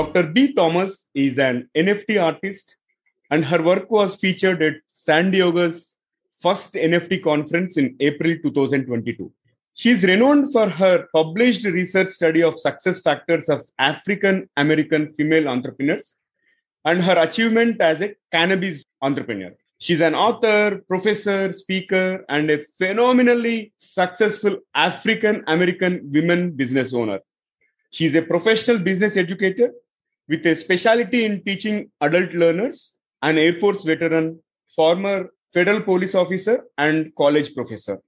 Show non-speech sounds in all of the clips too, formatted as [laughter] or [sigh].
Dr. Bee Thomas is an NFT artist, and her work was featured at San Diego's first NFT conference in April 2022. She is renowned for her published research study of success factors of African American female entrepreneurs and her achievement as a cannabis entrepreneur. She's an author, professor, speaker, and a phenomenally successful African American women business owner. She's a professional business educator with a specialty in teaching adult learners, an Air Force veteran, former federal police officer, and college professor.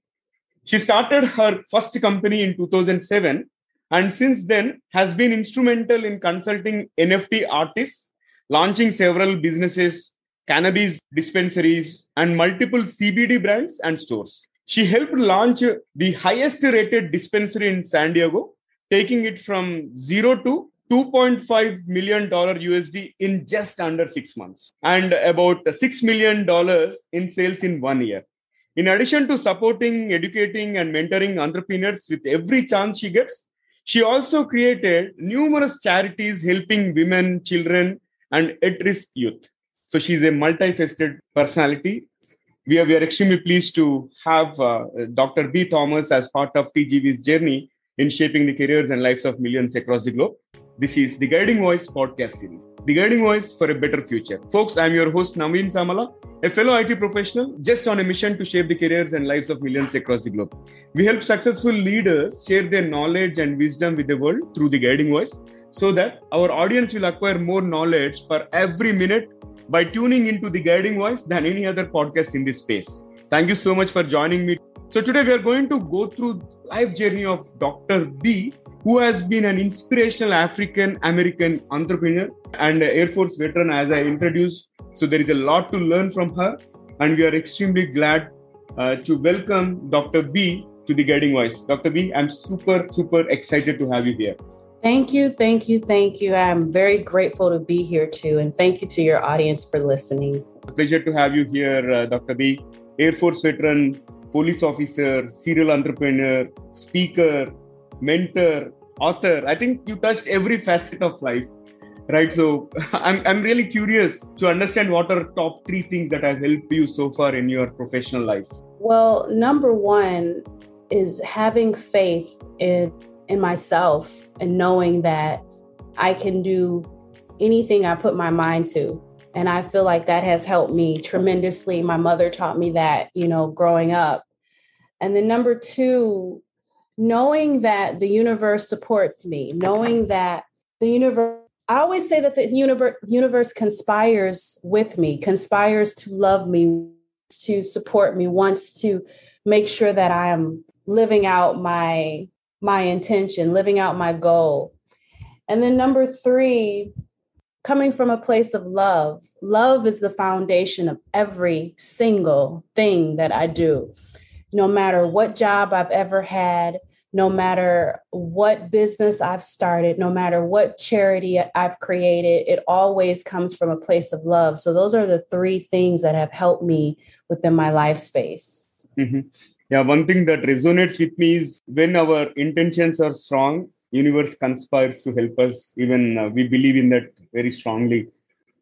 She started her first company in 2007 and since then has been instrumental in consulting NFT artists, launching several businesses, cannabis dispensaries, and multiple CBD brands and stores. She helped launch the highest rated dispensary in San Diego, taking it from zero to 2.5 million dollar USD in just under 6 months and about 6 million dollars in sales in 1 year. In addition to supporting, educating, and mentoring entrepreneurs with every chance she gets, she also created numerous charities helping women, children, and at risk youth. So she's a multifaceted personality. We are, we are extremely pleased to have uh, Dr. Bee Thomas as part of TGV's journey in shaping the careers and lives of millions across the globe. This is the Guiding Voice podcast series, the Guiding Voice for a Better Future. Folks, I'm your host, Naveen Samala, a fellow IT professional just on a mission to shape the careers and lives of millions across the globe. We help successful leaders share their knowledge and wisdom with the world through the Guiding Voice so that our audience will acquire more knowledge for every minute by tuning into the Guiding Voice than any other podcast in this space. Thank you so much for joining me. So today we are going to go through life journey of Dr. Bee who has been an inspirational African American entrepreneur and Air Force veteran, as I introduced. So there is a lot to learn from her, and we are extremely glad uh, to welcome Dr. Bee to the Guiding Voice. Dr. Bee, I'm super, super excited to have you here. Thank you, thank you, thank you. I'm very grateful to be here too, and thank you to your audience for listening. Pleasure to have you here, uh, Dr. Bee. Air Force veteran, police officer, serial entrepreneur, speaker, mentor, author. I think you touched every facet of life, right? So [laughs] I'm, I'm really curious to understand what are top three things that have helped you so far in your professional life. Well, number one is having faith in in myself and knowing that I can do anything I put my mind to. And I feel like that has helped me tremendously. My mother taught me that, you know, growing up. And then number two knowing that the universe supports me, knowing that the universe, I always say that the universe, universe conspires with me, conspires to love me, to support me, wants to make sure that I am living out my my intention, living out my goal. And then number 3, coming from a place of love. Love is the foundation of every single thing that I do no matter what job I've ever had, no matter what business I've started, no matter what charity I've created, it always comes from a place of love. So those are the three things that have helped me within my life space. Mm-hmm. Yeah, one thing that resonates with me is when our intentions are strong, universe conspires to help us. Even uh, we believe in that very strongly.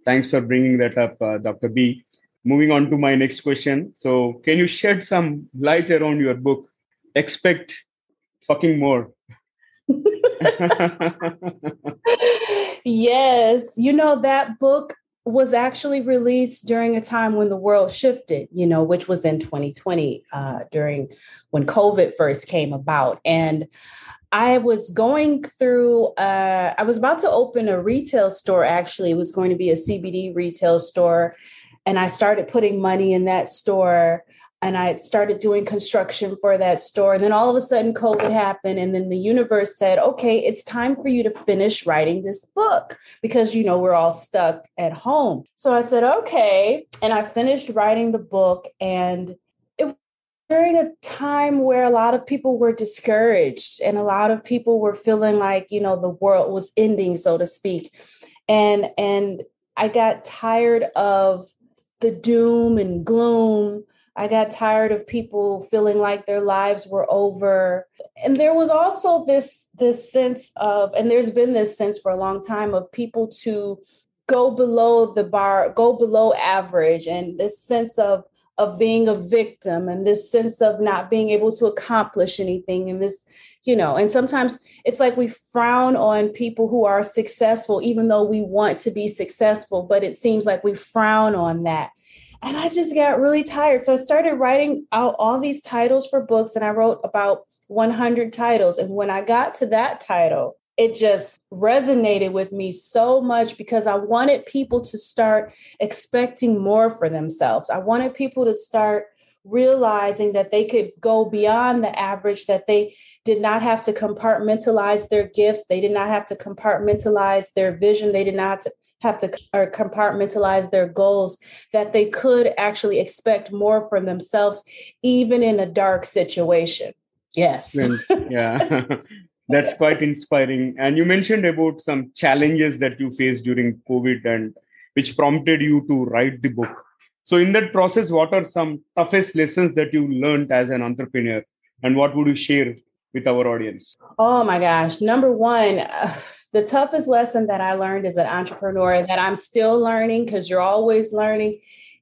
Thanks for bringing that up, uh, Dr. Bee moving on to my next question. So, can you shed some light around your book? Expect fucking more. [laughs] yes, you know, that book was actually released during a time when the world shifted, you know, which was in 2020 uh, during when COVID first came about. And I was going through, uh, I was about to open a retail store, actually. It was going to be a CBD retail store and I started putting money in that store and I started doing construction for that store. And then all of a sudden, COVID happened. And then the universe said, okay, it's time for you to finish writing this book because, you know, we're all stuck at home. So I said, okay. And I finished writing the book. And it was during a time where a lot of people were discouraged and a lot of people were feeling like, you know, the world was ending, so to speak. And, and, I got tired of the doom and gloom I got tired of people feeling like their lives were over. And there was also this this sense of and there's been this sense for a long time of people to go below the bar, go below average and this sense of of being a victim and this sense of not being able to accomplish anything and this you know and sometimes it's like we frown on people who are successful even though we want to be successful but it seems like we frown on that and I just got really tired. So I started writing out all these titles for books and I wrote about 100 titles. And when I got to that title, it just resonated with me so much because I wanted people to start expecting more for themselves. I wanted people to start realizing that they could go beyond the average, that they did not have to compartmentalize their gifts, they did not have to compartmentalize their vision, they did not have to or compartmentalize their goals that they could actually expect more from themselves even in a dark situation. Yes. Yeah. [laughs] That's quite inspiring. And you mentioned about some challenges that you faced during covid and which prompted you to write the book. So in that process what are some toughest lessons that you learned as an entrepreneur? And what would you share with our audience? Oh my gosh. Number one [sighs] the toughest lesson that I learned as an entrepreneur that I'm still learning because you're always learning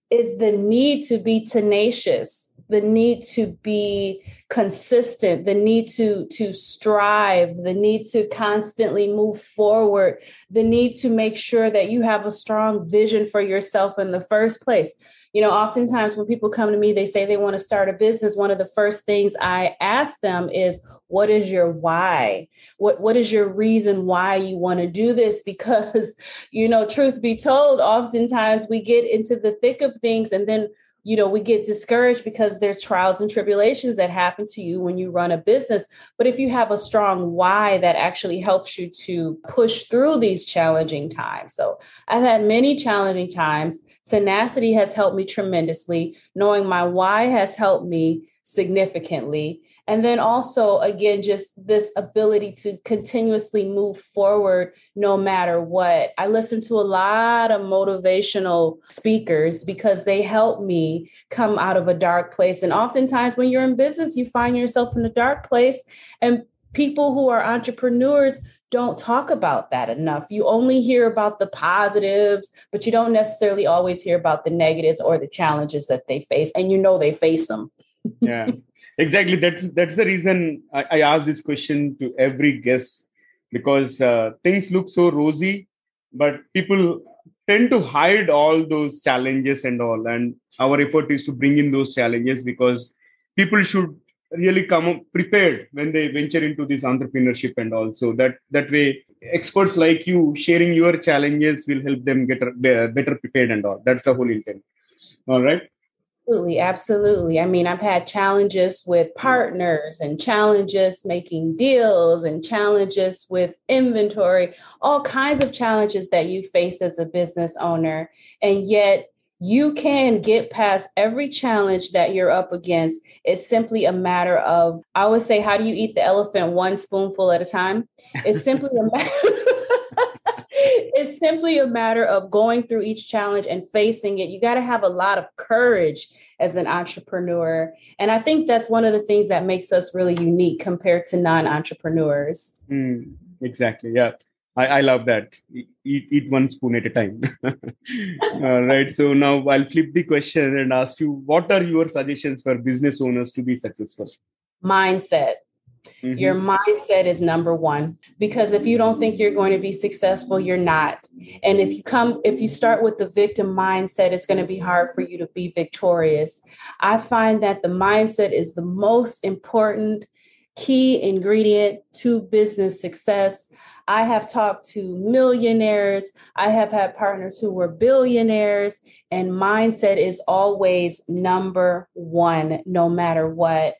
is the need to be tenacious, the need to be consistent, the need to to strive, the need to constantly move forward, the need to make sure that you have a strong vision for yourself in the first place you know oftentimes when people come to me they say they want to start a business one of the first things i ask them is what is your why? What what is your reason why you want to do this? [laughs] Because you know truth be told oftentimes we get into the thick of things and then you know we get discouraged because there's trials and tribulations that happen to you when you run a business. But if you have a strong why that actually helps you to push through these challenging times. So i've had many challenging times Tenacity has helped me tremendously. Knowing my why has helped me significantly. And then also, again, just this ability to continuously move forward no matter what. I listen to a lot of motivational speakers because they help me come out of a dark place. And oftentimes, when you're in business, you find yourself in a dark place, and people who are entrepreneurs don't talk about that enough. You only hear about the positives, but you don't necessarily always hear about the negatives or the challenges that they face, and you know they face them. [laughs] yeah, exactly. That's that's the reason I, I ask this question to every guest because uh, things look so rosy, but people tend to hide all those challenges and all. And our effort is to bring in those challenges because people should really come prepared when they venture into this entrepreneurship and also that that way experts like you sharing your challenges will help them get better prepared and all. That's the whole intent. All right? Absolutely absolutely. I mean i've had challenges with mm. partners and challenges making deals and challenges with inventory all kinds of challenges that you face as a business owner. And yet you can get past every challenge that you're up against. It's simply a matter of, I would say, how do you eat the elephant one spoonful at a time? It's simply a matter. [laughs] it's simply a matter of going through each challenge and facing it. You got to have a lot of courage as an entrepreneur. And I think that's one of the things that makes us really unique compared to non entrepreneurs. Mm, exactly. Yeah. I, I love that. Eat, eat one spoon at a time. [laughs] All right. So now I'll flip the question and ask you what are your suggestions for business owners to be successful? Mindset. Mm-hmm. Your mindset is number one because if you don't think you're going to be successful, you're not. And if you come, if you start with the victim mindset, it's going to be hard for you to be victorious. I find that the mindset is the most important key ingredient to business success. I have talked to millionaires. I have had partners who were billionaires, and mindset is always number one, no matter what.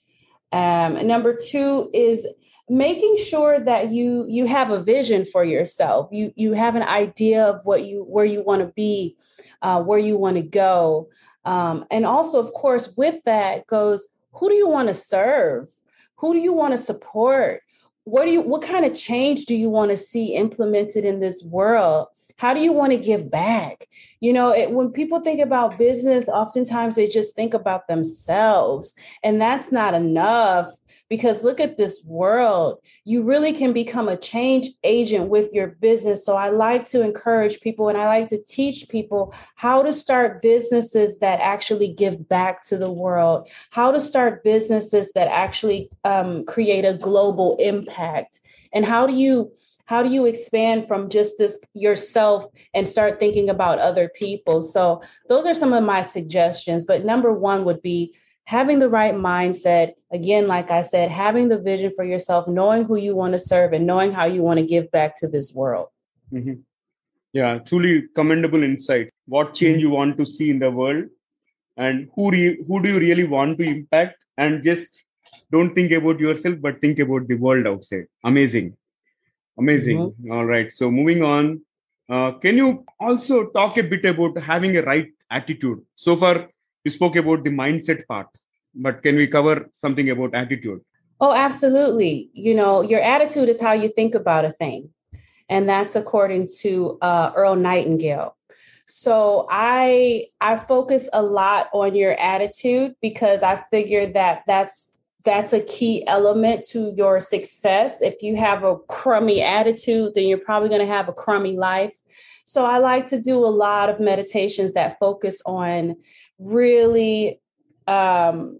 Um, number two is making sure that you you have a vision for yourself. You you have an idea of what you where you want to be, uh, where you want to go, um, and also, of course, with that goes who do you want to serve? Who do you want to support? What do you what kind of change do you want to see implemented in this world? How do you want to give back? You know it, when people think about business oftentimes they just think about themselves and that's not enough because look at this world. You really can become a change agent with your business. So I like to encourage people and I like to teach people how to start businesses that actually give back to the world, how to start businesses that actually um, create a global impact. And how do you how do you expand from just this yourself and start thinking about other people so those are some of my suggestions but number one would be having the right mindset, again, like I said, having the vision for yourself, knowing who you want to serve, and knowing how you want to give back to this world. Mm-hmm. Yeah, truly commendable insight. What change mm-hmm. you want to see in the world, and who re- who do you really want to impact, and just don't think about yourself, but think about the world outside. Amazing, amazing. Mm-hmm. All right, so moving on. Uh, can you also talk a bit about having a right attitude? So far, you spoke about the mindset part but can we cover something about attitude? Oh absolutely. You know your attitude is how you think about a thing. And that's according to uh, earl nightingale. So i i focus a lot on your attitude because i figure that that's that's a key element to your success. If you have a crummy attitude then you're probably going to have a crummy life. So I like to do a lot of meditations that focus on really um,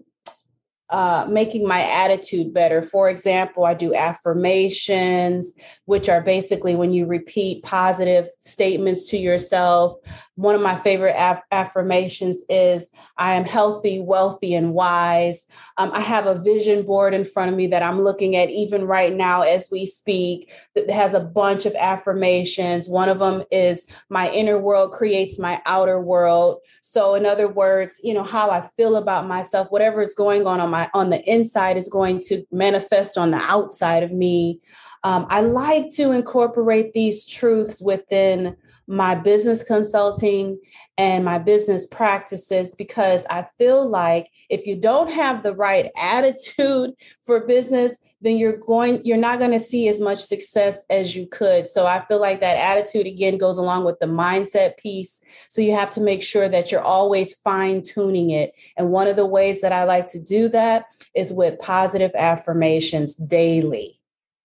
uh, making my attitude better. For example, I do affirmations, which are basically when you repeat positive statements to yourself. One of my favorite af- affirmations is I am healthy, wealthy, and wise. Um, I have a vision board in front of me that I'm looking at even right now as we speak that has a bunch of affirmations. One of them is my inner world creates my outer world. So, in other words, you know, how I feel about myself, whatever is going on on my my on the inside is going to manifest on the outside of me. Um, I like to incorporate these truths within my business consulting and my business practices because I feel like if you don't have the right [laughs] attitude for business, then you're going you're not going to see as much success as you could so i feel like that attitude again goes along with the mindset piece so you have to make sure that you're always fine tuning it and one of the ways that i like to do that is with positive affirmations daily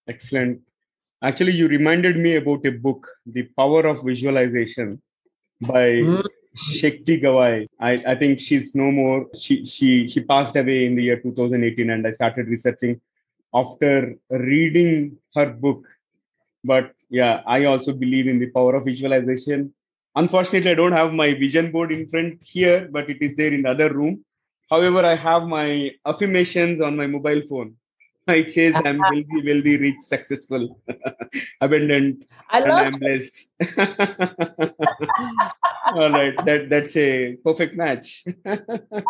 excellent actually you reminded me about a book the power of visualization by mm-hmm. Shakti Gawain. I, I think she's no more. She she she passed away in the year 2018, and I started researching after reading her book. But yeah, I also believe in the power of visualization. Unfortunately, I don't have my vision board in front here, but it is there in the other room. However, I have my affirmations on my mobile phone. It says I'm wealthy, wealthy, rich, successful, [laughs] abundant, I and I'm blessed. [laughs] All right, that that's a perfect match. I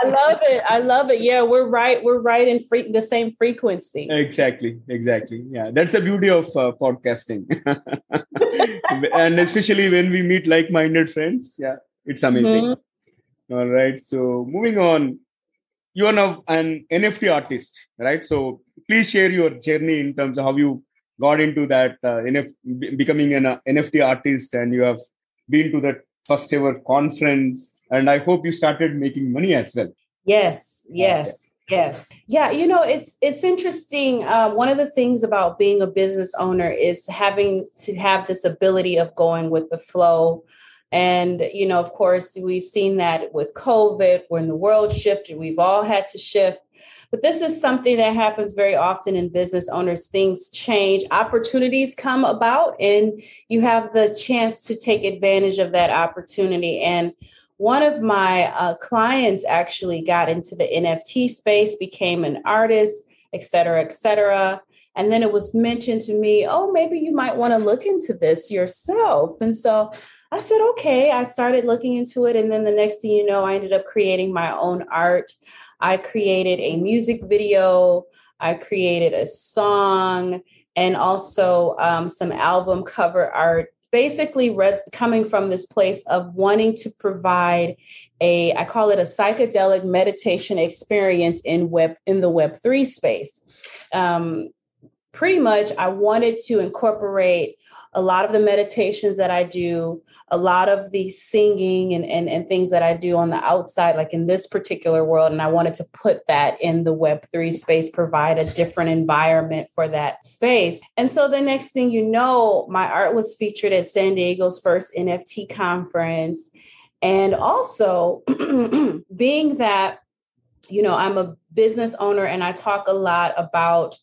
love it. I love it. Yeah, we're right. We're right in free, the same frequency. Exactly. Exactly. Yeah, that's the beauty of uh, podcasting, [laughs] and especially when we meet like-minded friends. Yeah, it's amazing. Mm-hmm. All right. So moving on, you are now an NFT artist, right? So please share your journey in terms of how you got into that uh, NF, becoming an uh, NFT artist, and you have been to that first ever conference, and I hope you started making money as well. Yes, yes. Yes. Yeah, you know, it's it's interesting. Uh, one of the things about being a business owner is having to have this ability of going with the flow. And, you know, of course, we've seen that with COVID, when the world shifted, we've all had to shift. But this is something that happens very often in business owners. Things change, opportunities come about, and you have the chance to take advantage of that opportunity. And one of my uh, clients actually got into the NFT space, became an artist, et cetera, et cetera. And then it was mentioned to me, oh, maybe you might want to look into this yourself. And so I said, okay. I started looking into it. And then the next thing you know, I ended up creating my own art. I created a music video, I created a song, and also um, some album cover art. Basically, res- coming from this place of wanting to provide a, I call it a psychedelic meditation experience in web in the Web three space. Um, pretty much, I wanted to incorporate a lot of the meditations that I do, a lot of the singing and, and, and things that I do on the outside, like in this particular world. And I wanted to put that in the Web3 space, provide a different environment for that space. And so the next thing you know, my art was featured at San Diego's first NFT conference. And also, [clears throat] being that, you know, I'm a business owner and I talk a lot about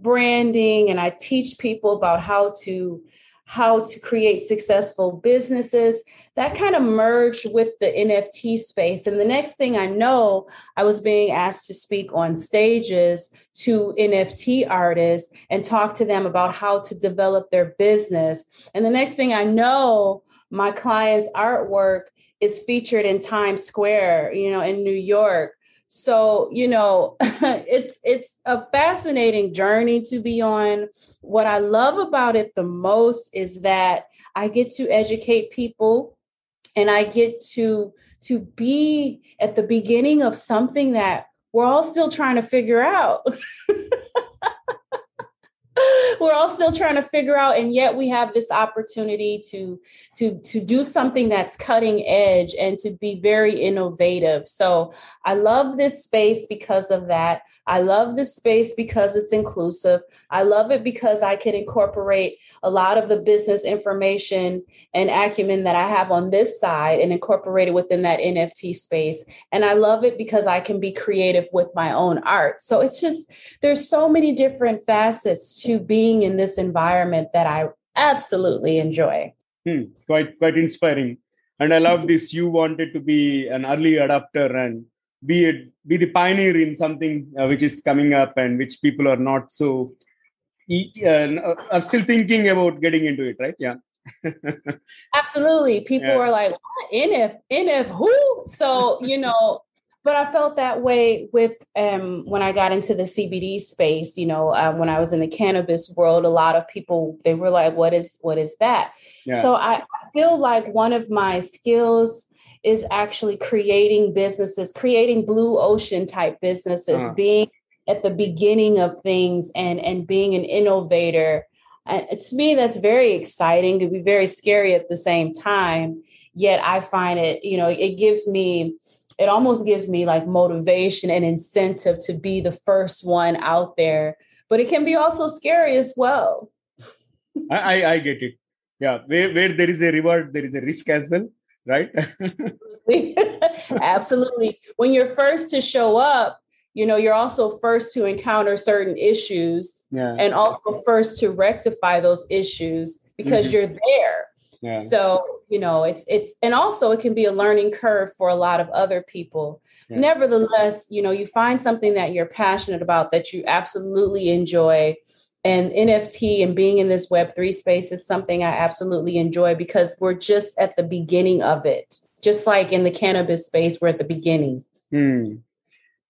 branding and I teach people about how to how to create successful businesses. That kind of merged with the NFT space. And the next thing I know, I was being asked to speak on stages to NFT artists and talk to them about how to develop their business. And the next thing I know, my client's artwork is featured in Times Square, you know, in New York so, you know, [laughs] it's it's a fascinating journey to be on. What I love about it the most is that I get to educate people and I get to to be at the beginning of something that we're all still trying to figure out. [laughs] [laughs] we're all still trying to figure out and yet we have this opportunity to to to do something that's cutting edge and to be very innovative. So i love this space because of that. I love this space because it's inclusive. I love it because i can incorporate a lot of the business information and acumen that i have on this side and incorporate it within that nft space. And i love it because i can be creative with my own art. So it's just there's so many different facets to being in this environment that I absolutely enjoy. Hmm, quite quite inspiring. And I love this. You wanted to be an early adopter and be a, be the pioneer in something uh, which is coming up and which people are not so uh, are still thinking about getting into it, right? Yeah. [laughs] Absolutely. People yeah. are like, what? NF, NF who? So, you know, but I felt that way with um, when I got into the CBD space. You know, uh, when I was in the cannabis world, a lot of people they were like, "What is what is that?" Yeah. So I feel like one of my skills is actually creating businesses, creating blue ocean type businesses, uh-huh. being at the beginning of things and and being an innovator. And to me, that's very exciting. It be very scary at the same time. Yet I find it, you know, it gives me it almost gives me like motivation and incentive to be the first one out there but it can be also scary as well. I i get it. Yeah where where there is a reward there is a risk as well right? [laughs] Absolutely. When you're first to show up you know you're also first to encounter certain issues yeah. and also first to rectify those issues because mm-hmm. you're there yeah. So, you know, it's it's and also it can be a learning curve for a lot of other people. Yeah. Nevertheless, you know, you find something that you're passionate about that you absolutely enjoy. And NFT and being in this Web3 space is something I absolutely enjoy because we're just at the beginning of it. Just like in the cannabis space, we're at the beginning. Hmm.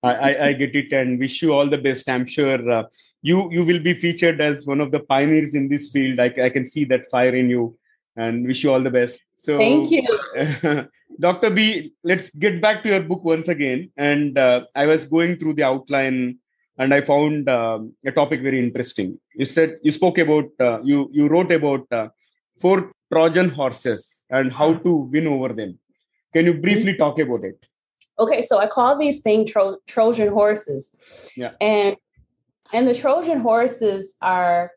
I, I, get it and wish you all the best. I'm sure uh, you you will be featured as one of the pioneers in this field. I, I can see that fire in you and wish you all the best. So, thank you, [laughs] Dr. Bee. Let's get back to your book once again. And uh, I was going through the outline, and I found uh, a topic very interesting. You said you spoke about uh, you you wrote about uh, four Trojan horses and how to win over them. Can you briefly mm-hmm. talk about it? Okay, so I call these things Tro- Trojan horses. Yeah, and and the Trojan horses are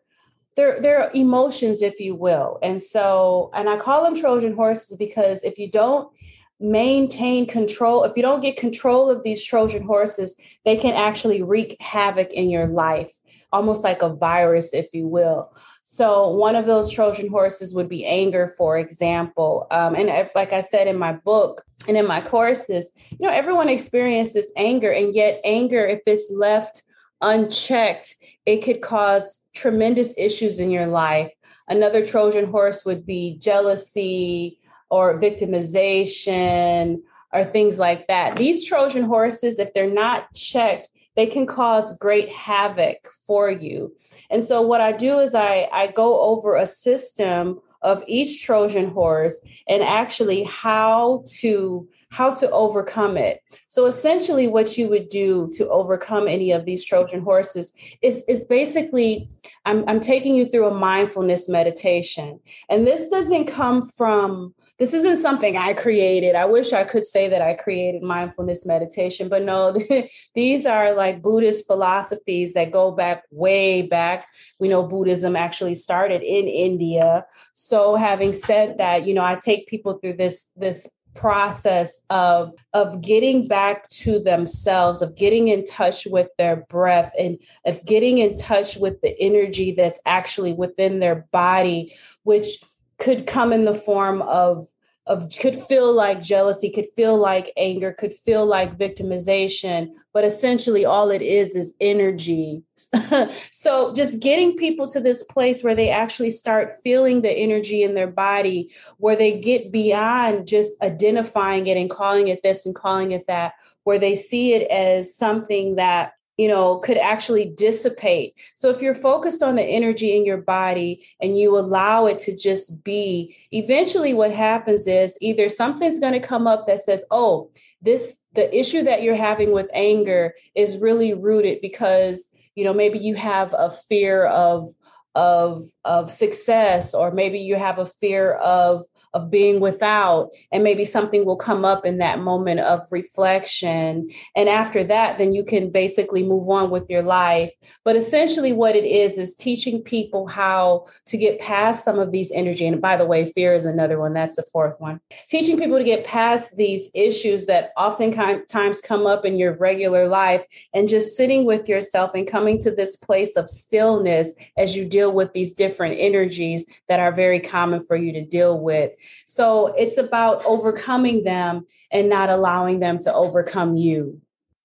they're they're emotions, if you will. And so, and I call them Trojan horses because if you don't maintain control, if you don't get control of these Trojan horses, they can actually wreak havoc in your life, almost like a virus, if you will. So, one of those Trojan horses would be anger, for example. Um, and if, like I said in my book and in my courses, you know, everyone experiences anger, and yet, anger, if it's left unchecked, it could cause tremendous issues in your life. Another Trojan horse would be jealousy or victimization or things like that. These Trojan horses, if they're not checked, they can cause great havoc for you. And so, what I do is I, I go over a system of each Trojan horse and actually how to how to overcome it. So essentially what you would do to overcome any of these Trojan horses is, is basically I'm, I'm taking you through a mindfulness meditation. And this doesn't come from this isn't something I created. I wish I could say that I created mindfulness meditation, but no, [laughs] these are like Buddhist philosophies that go back way back. We know Buddhism actually started in India. So having said that, you know, I take people through this this process of of getting back to themselves of getting in touch with their breath and of getting in touch with the energy that's actually within their body which could come in the form of of could feel like jealousy could feel like anger could feel like victimization but essentially all it is is energy. [laughs] So just getting people to this place where they actually start feeling the energy in their body where they get beyond just identifying it and calling it this and calling it that where they see it as something that you know, could actually dissipate. So if you're focused on the energy in your body and you allow it to just be, eventually what happens is either something's going to come up that says, oh, this, the issue that you're having with anger is really rooted because, you know, maybe you have a fear of, of, of success, or maybe you have a fear of, of being without and maybe something will come up in that moment of reflection. And after that then you can basically move on with your life. But essentially what it is is teaching people how to get past some of these energy. And by the way fear is another one. That's the fourth one. Teaching people to get past these issues that oftentimes come up in your regular life and just sitting with yourself and coming to this place of stillness as you deal with these different energies that are very common for you to deal with so it's about overcoming them and not allowing them to overcome you.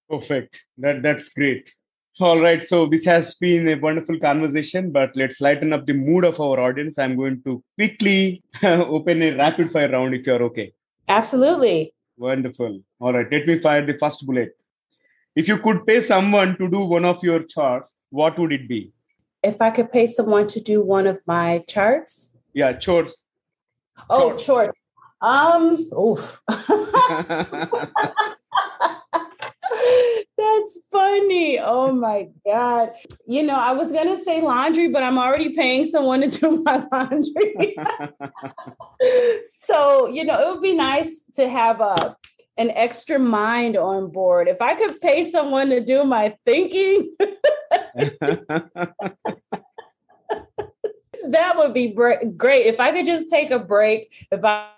Perfect. That that's great. All right. So this has been a wonderful conversation, but let's lighten up the mood of our audience. I'm going to quickly [laughs] open a rapid fire round if you're okay. Absolutely. Wonderful. All right. Let me fire the first bullet. If you could pay someone to do one of your charts, what would it be? If I could pay someone to do one of my charts? Yeah, chores. Oh, short. Um, oof. [laughs] [laughs] That's funny. Oh my God. You know, I was going to say laundry, but I'm already paying someone to do [laughs] my laundry. so, you know, it would be nice to have a an extra mind on board. If I could pay someone to do my thinking that would be great. If I could just take a break, if I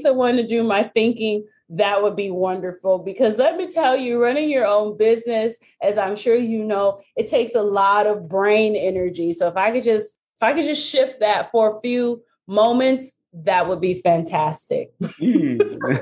someone to do my thinking, that would be wonderful. Because let me tell you, running your own business, as I'm sure you know, it takes a lot of brain energy. So if I could just if I could just shift that for a few moments, that would be fantastic. Mm.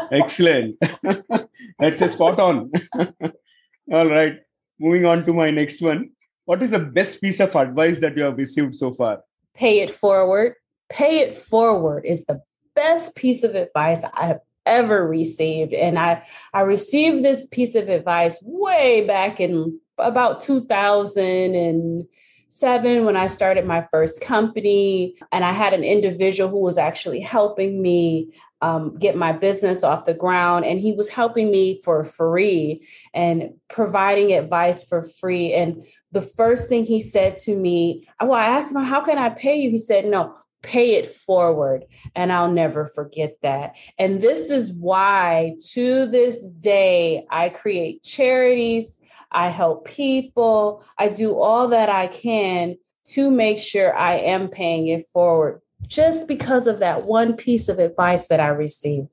[laughs] Excellent. [laughs] That's a spot on. [laughs] All right. Moving on to my next one what is the best piece of advice that you have received so far? Pay it forward. Pay it forward is the best piece of advice I have ever received. And I, I received this piece of advice way back in about 2007 when I started my first company. And I had an individual who was actually helping me um, get my business off the ground. And he was helping me for free and providing advice for free. And the first thing he said to me, well, I asked him, How can I pay you? He said, No, pay it forward. And I'll never forget that. And this is why to this day, I create charities, I help people, I do all that I can to make sure I am paying it forward just because of that one piece of advice that I received.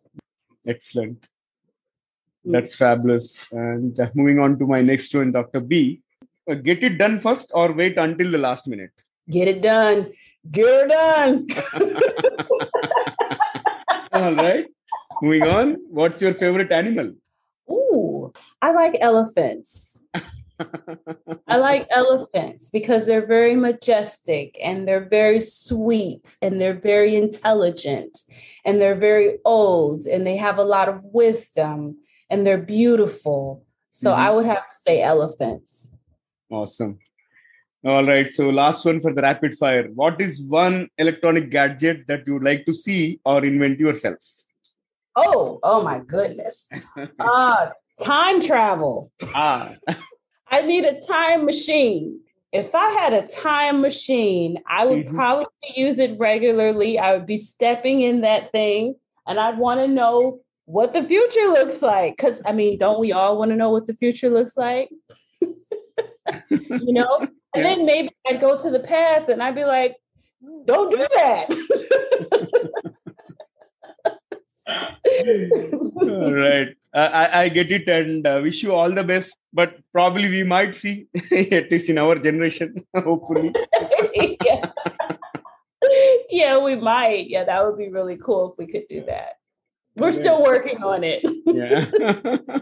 Excellent. Mm. That's fabulous. And uh, moving on to my next one, Dr. Bee. Uh, get it done first or wait until the last minute? Get it done. Get it done. [laughs] All right. Moving on. What's your favorite animal? Ooh, I like elephants. I like elephants because they're very majestic and they're very sweet and they're very intelligent and they're very old and they have a lot of wisdom and they're beautiful. So mm-hmm. I would have to say elephants. Awesome. All right. So last one for the rapid fire. What is one electronic gadget that you would like to see or invent yourself? Oh, oh my goodness. Uh, time travel. Ah. I need a time machine. If I had a time machine, I would Mhm. probably use it regularly. I would be stepping in that thing and I'd want to know what the future looks like. Because, I mean, don't we all want to know what the future looks like? [laughs] you know? And Yeah. then maybe I'd go to the past and I'd be like, don't do that. All right. I, I- I get it and uh, wish you all the best. But probably we might see, [laughs] at least in our generation, [laughs] hopefully. yeah. yeah, we might. Yeah, that would be really cool if we could do that. We're still working on it. Yeah.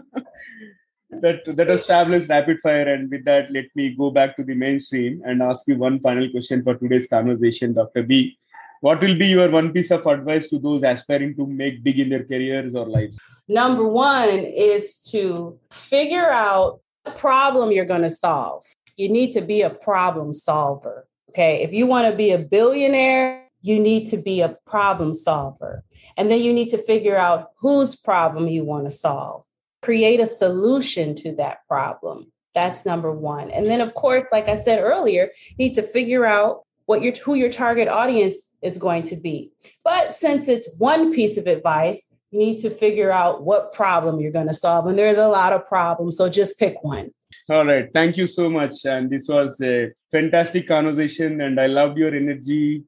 That that fabulous rapid fire. And with that, let me go back to the mainstream and ask you one final question for today's conversation, Dr. Bee. What will be your one piece of advice to those aspiring to make big in their careers or lives? Number one is to figure out the problem you're going to solve. You need to be a problem solver. Okay. If you want to be a billionaire, you need to be a problem solver. And then you need to figure out whose problem you want to solve. Create a solution to that problem. That's number one. And then, of course, like I said earlier, you need to figure out what your who your target audience is going to be. But since it's one piece of advice, you need to figure out what problem you're going to solve. And there's a lot of problems. So just pick one. All right. Thank you so much. And this was a fantastic conversation. And I loved your energy.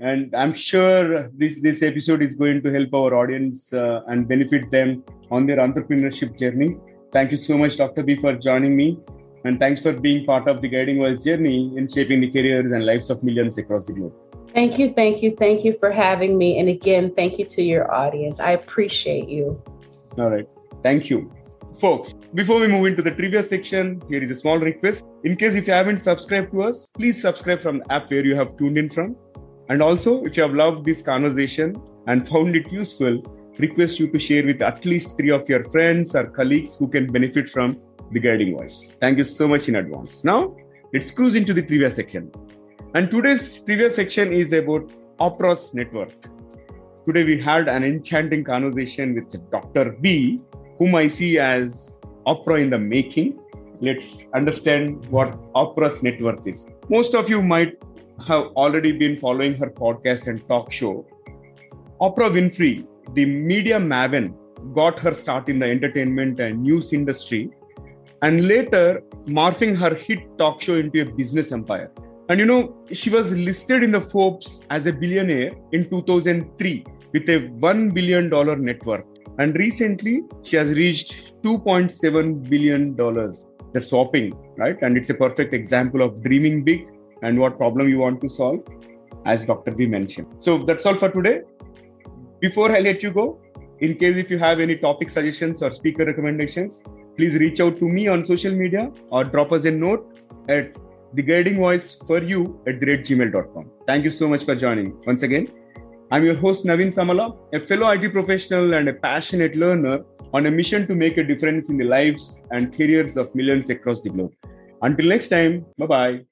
And I'm sure this, this episode is going to help our audience uh, and benefit them on their entrepreneurship journey. Thank you so much, Dr. Bee, for joining me. And thanks for being part of the Guiding world journey in shaping the careers and lives of millions across the globe. Thank you, thank you, thank you for having me. And again, thank you to your audience. I appreciate you. All right. Thank you. Folks, before we move into the trivia section, here is a small request. In case if you haven't subscribed to us, please subscribe from the app where you have tuned in from. And also, if you have loved this conversation and found it useful, request you to share with at least three of your friends or colleagues who can benefit from the guiding voice. Thank you so much in advance. Now, let's cruise into the trivia section. And today's trivia section is about Oprah's net worth. Today we had an enchanting conversation with Dr. Bee, whom I see as Oprah in the making. Let's understand what Oprah's net worth is. Most of you might have already been following her podcast and talk show. Oprah Winfrey, the media maven, got her start in the entertainment and news industry and later morphing her hit talk show into a business empire. And you know, she was listed in the Forbes as a billionaire in 2003 with a $1 billion net worth. And recently, she has reached $2.7 billion. That's whopping, right? And it's a perfect example of dreaming big and what problem you want to solve, as Dr. Bee mentioned. So that's all for today. Before I let you go, in case if you have any topic suggestions or speaker recommendations, please reach out to me on social media or drop us a note at the guiding voice for you at gmail.com. Thank you so much for joining. Once again, I'm your host Naveen Samala, a fellow IT professional and a passionate learner on a mission to make a difference in the lives and careers of millions across the globe. Until next time, bye bye.